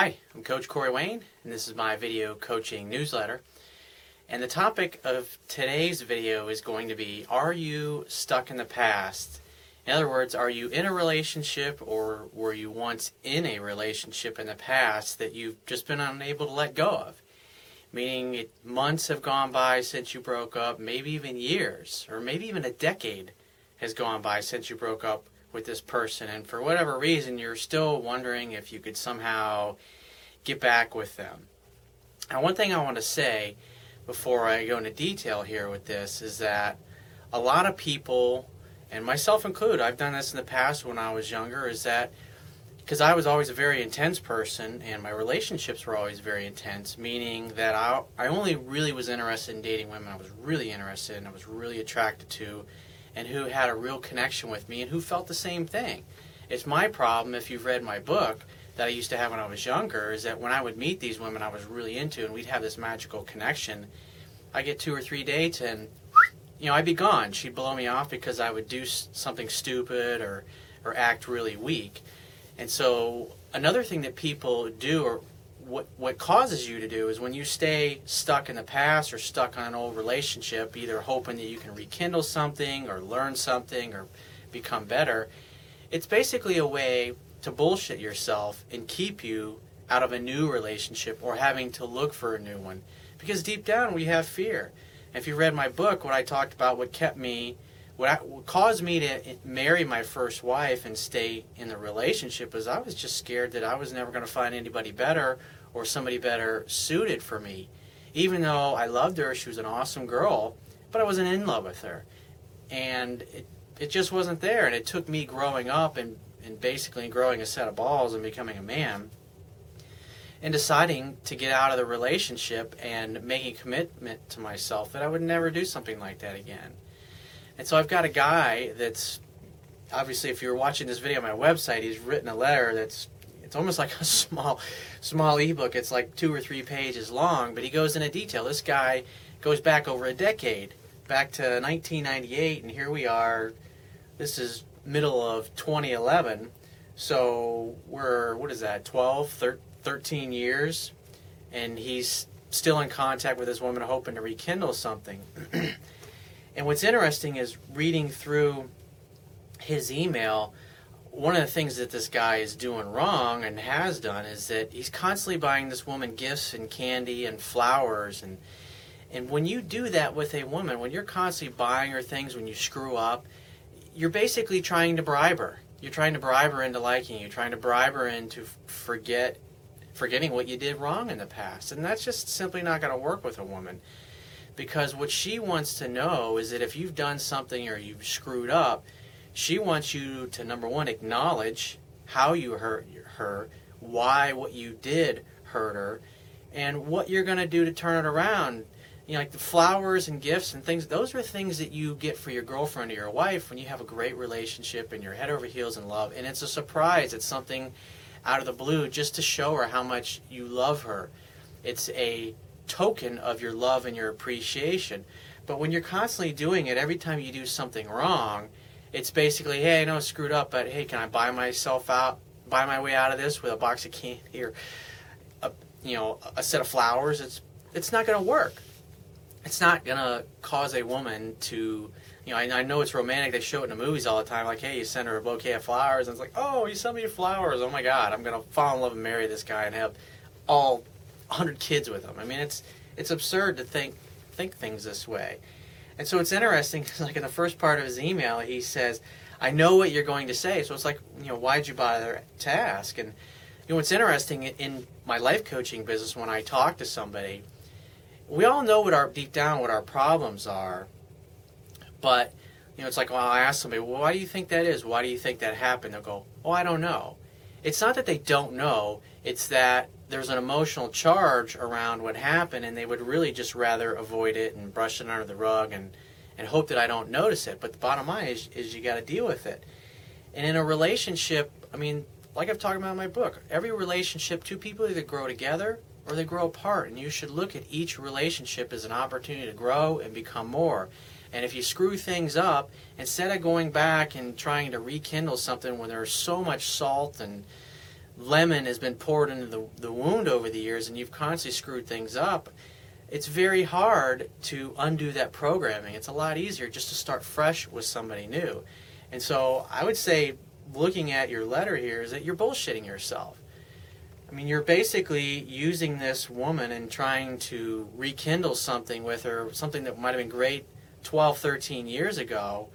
Hi, I'm Coach Corey Wayne, and this is my video coaching newsletter. And the topic of today's video is going to be Are you stuck in the past? In other words, are you in a relationship or were you once in a relationship in the past that you've just been unable to let go of? Meaning it, months have gone by since you broke up, maybe even years, or maybe even a decade has gone by since you broke up with this person, and for whatever reason, you're still wondering if you could somehow get back with them. Now, one thing I want to say before I go into detail here with this is that a lot of people, and myself included, I've done this in the past when I was younger, is that because I was always a very intense person and my relationships were always very intense, meaning that I, I only really was interested in dating women I was really interested in, I was really attracted to, and who had a real connection with me and who felt the same thing. It's my problem, if you've read my book, that I used to have when I was younger, is that when I would meet these women I was really into and we'd have this magical connection, I get two or three dates and you know, I'd be gone. She'd blow me off because I would do something stupid or, or act really weak. And so another thing that people do or what what causes you to do is when you stay stuck in the past or stuck on an old relationship, either hoping that you can rekindle something or learn something or become better, it's basically a way to bullshit yourself and keep you out of a new relationship or having to look for a new one. Because deep down we have fear. If you read my book, what I talked about, what kept me what, I, what caused me to marry my first wife and stay in the relationship was I was just scared that I was never going to find anybody better or somebody better suited for me. Even though I loved her, she was an awesome girl, but I wasn't in love with her. And it, it just wasn't there. And it took me growing up and, and basically growing a set of balls and becoming a man and deciding to get out of the relationship and making a commitment to myself that I would never do something like that again. And so I've got a guy that's obviously, if you're watching this video on my website, he's written a letter that's it's almost like a small small ebook. It's like two or three pages long, but he goes into detail. This guy goes back over a decade, back to 1998, and here we are. This is middle of 2011. So we're, what is that, 12, 13 years? And he's still in contact with this woman, hoping to rekindle something. and what's interesting is reading through his email one of the things that this guy is doing wrong and has done is that he's constantly buying this woman gifts and candy and flowers. And and when you do that with a woman when you're constantly buying her things when you screw up you're basically trying to bribe her. You're trying to bribe her into liking you. Trying to bribe her into forget forgetting what you did wrong in the past. And that's just simply not going to work with a woman. Because what she wants to know is that if you've done something or you've screwed up she wants you to number one acknowledge how you hurt her, why what you did hurt her, and what you're going to do to turn it around. You know, like the flowers and gifts and things, those are things that you get for your girlfriend or your wife when you have a great relationship and you're head over heels in love. And it's a surprise. It's something out of the blue just to show her how much you love her. It's a token of your love and your appreciation. But when you're constantly doing it, every time you do something wrong, it's basically, hey, I know I screwed up, but hey, can I buy myself out, buy my way out of this with a box of candy or, a, you know, a set of flowers? It's it's not going to work. It's not going to cause a woman to, you know, I, I, know it's romantic. They show it in the movies all the time. Like, hey, you send her a bouquet of flowers, and it's like, oh, you sent me flowers. Oh my God, I'm going to fall in love and marry this guy and have all 100 kids with him. I mean, it's it's absurd to think think things this way. And so it's interesting, because, like in the first part of his email, he says, I know what you're going to say. So it's like, you know, why'd you bother to ask? And, you know, what's interesting in my life coaching business, when I talk to somebody, we all know what our, deep down, what our problems are. But, you know, it's like, well, I ask somebody, well, why do you think that is? Why do you think that happened? They'll go, oh, I don't know. It's not that they don't know, it's that there's an emotional charge around what happened and they would really just rather avoid it and brush it under the rug and, and hope that I don't notice it. But the bottom line is, is you got to deal with it. And in a relationship, I mean, like I've talked about in my book, every relationship, two people either grow together or they grow apart. And you should look at each relationship as an opportunity to grow and become more. And if you screw things up, instead of going back and trying to rekindle something when there's so much salt and lemon has been poured into the, the wound over the years and you've constantly screwed things up, it's very hard to undo that programming. It's a lot easier just to start fresh with somebody new. And so I would say, looking at your letter here, is that you're bullshitting yourself. I mean, you're basically using this woman and trying to rekindle something with her, something that might have been great 12, 13 years ago.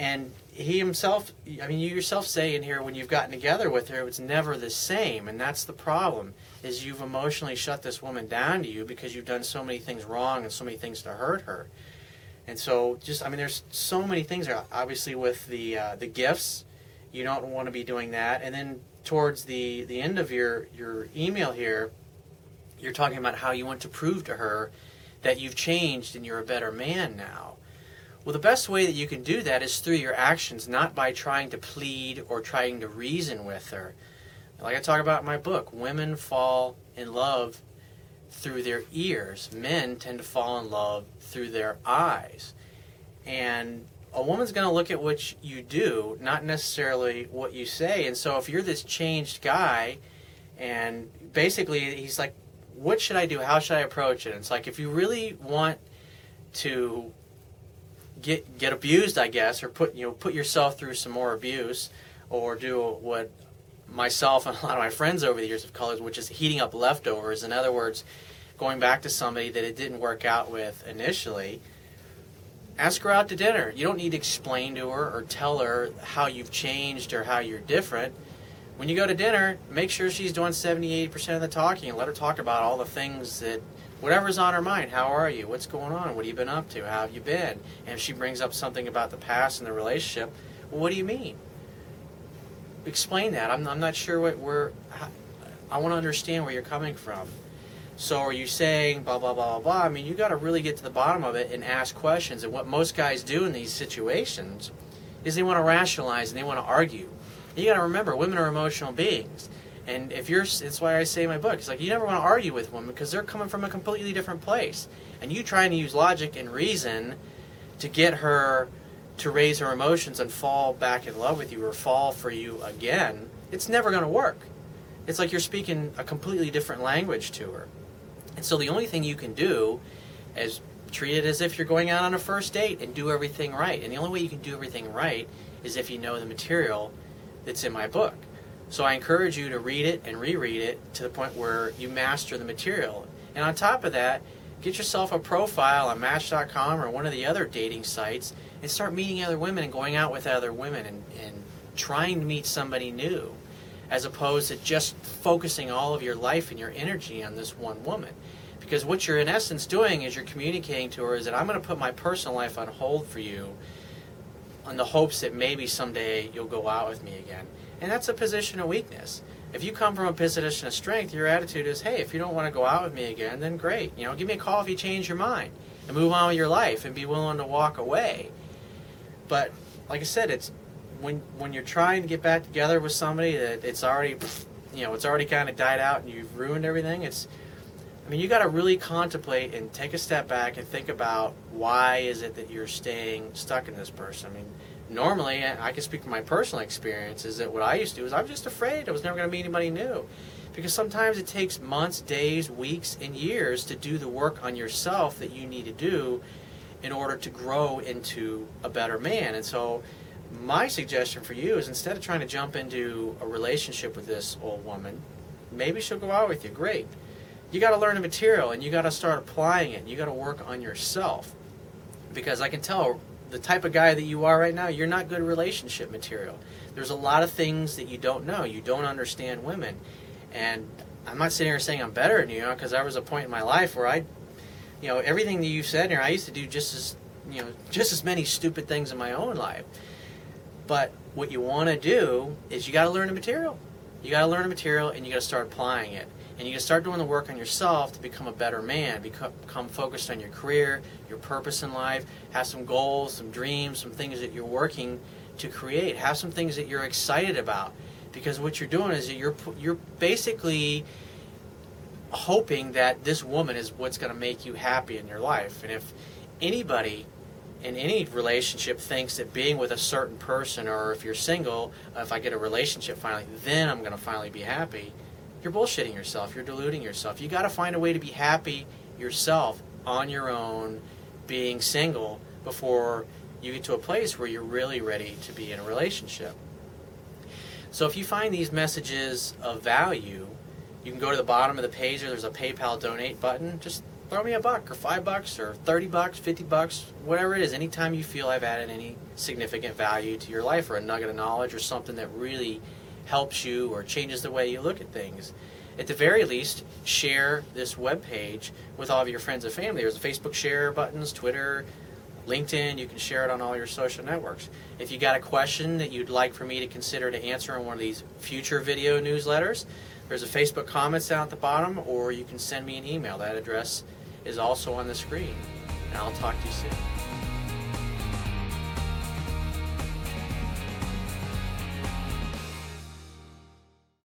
And he himself, I mean, you yourself say in here when you've gotten together with her, it's never the same. And that's the problem, is you've emotionally shut this woman down to you because you've done so many things wrong and so many things to hurt her. And so, just, I mean, there's so many things. Obviously, with the uh, the gifts, you don't want to be doing that. And then towards the, the end of your, your email here, you're talking about how you want to prove to her that you've changed and you're a better man now. Well, the best way that you can do that is through your actions, not by trying to plead or trying to reason with her. Like I talk about in my book, women fall in love through their ears. Men tend to fall in love through their eyes. And a woman's going to look at what you do, not necessarily what you say. And so if you're this changed guy, and basically he's like, what should I do? How should I approach it? And it's like if you really want to get get abused, I guess, or put you know put yourself through some more abuse, or do what myself and a lot of my friends over the years have called which is heating up leftovers. In other words, going back to somebody that it didn't work out with initially ask her out to dinner. You don't need to explain to her or tell her how you've changed or how you're different. When you go to dinner, make sure she's doing 70 80% of the talking and let her talk about all the things that, whatever's on her mind. How are you? What's going on? What have you been up to? How have you been? And if she brings up something about the past and the relationship, well, what do you mean? Explain that. I'm, I'm not sure what we're, I want to understand where you're coming from. So are you saying blah blah blah blah blah? I mean, you got to really get to the bottom of it and ask questions. And what most guys do in these situations is they want to rationalize and they want to argue. And you got to remember, women are emotional beings. And if you're, it's why I say in my book, it's like you never want to argue with women because they're coming from a completely different place. And you trying to use logic and reason to get her to raise her emotions and fall back in love with you or fall for you again, it's never going to work. It's like you're speaking a completely different language to her. And so the only thing you can do is treat it as if you're going out on a first date and do everything right. And the only way you can do everything right is if you know the material that's in my book. So I encourage you to read it and reread it to the point where you master the material. And on top of that, get yourself a profile on Match.com or one of the other dating sites and start meeting other women and going out with other women and, and trying to meet somebody new as opposed to just focusing all of your life and your energy on this one woman. Because what you're in essence doing is you're communicating to her is that I'm going to put my personal life on hold for you in the hopes that maybe someday you'll go out with me again. And that's a position of weakness. If you come from a position of strength, your attitude is, hey, if you don't want to go out with me again, then great. You know, give me a call if you change your mind and move on with your life and be willing to walk away. But like I said, it's when when you're trying to get back together with somebody that it's already you know it's already kind of died out and you've ruined everything it's i mean you got to really contemplate and take a step back and think about why is it that you're staying stuck in this person i mean normally i can speak from my personal experience is that what i used to do is i'm just afraid i was never going to meet anybody new because sometimes it takes months days weeks and years to do the work on yourself that you need to do in order to grow into a better man and so my suggestion for you is instead of trying to jump into a relationship with this old woman, maybe she'll go out with you. Great. You got to learn the material and you got to start applying it. You got to work on yourself. Because I can tell the type of guy that you are right now, you're not good relationship material. There's a lot of things that you don't know. You don't understand women. And I'm not sitting here saying I'm better than you, because there was a point in my life where I, you know, everything that you said here, I used to do just as, you know, just as many stupid things in my own life. But what you want to do is you got to learn the material. You got to learn the material and you got to start applying it. And you to start doing the work on yourself to become a better man, become, focused on your career, your purpose in life, have some goals, some dreams, some things that you're working to create. Have some things that you're excited about. Because what you're doing is you're you're basically hoping that this woman is what's going to make you happy in your life. And if anybody in any relationship thinks that being with a certain person or if you're single, if I get a relationship finally, then I'm going to finally be happy. You're bullshitting yourself. You're deluding yourself. You got to find a way to be happy yourself on your own, being single before you get to a place where you're really ready to be in a relationship. So if you find these messages of value, you can go to the bottom of the page or there's a PayPal donate button. Just throw me a buck or five bucks or 30 bucks, 50 bucks, whatever it is. Anytime you feel I've added any significant value to your life or a nugget of knowledge or something that really helps you or changes the way you look at things. At the very least, share this web page with all of your friends and family. There's Facebook share buttons, Twitter, LinkedIn. You can share it on all your social networks. If you got a question that you'd like for me to consider to answer in one of these future video newsletters, there's a Facebook comments down at the bottom, or you can send me an email. That address is also on the screen. And I'll talk to you soon.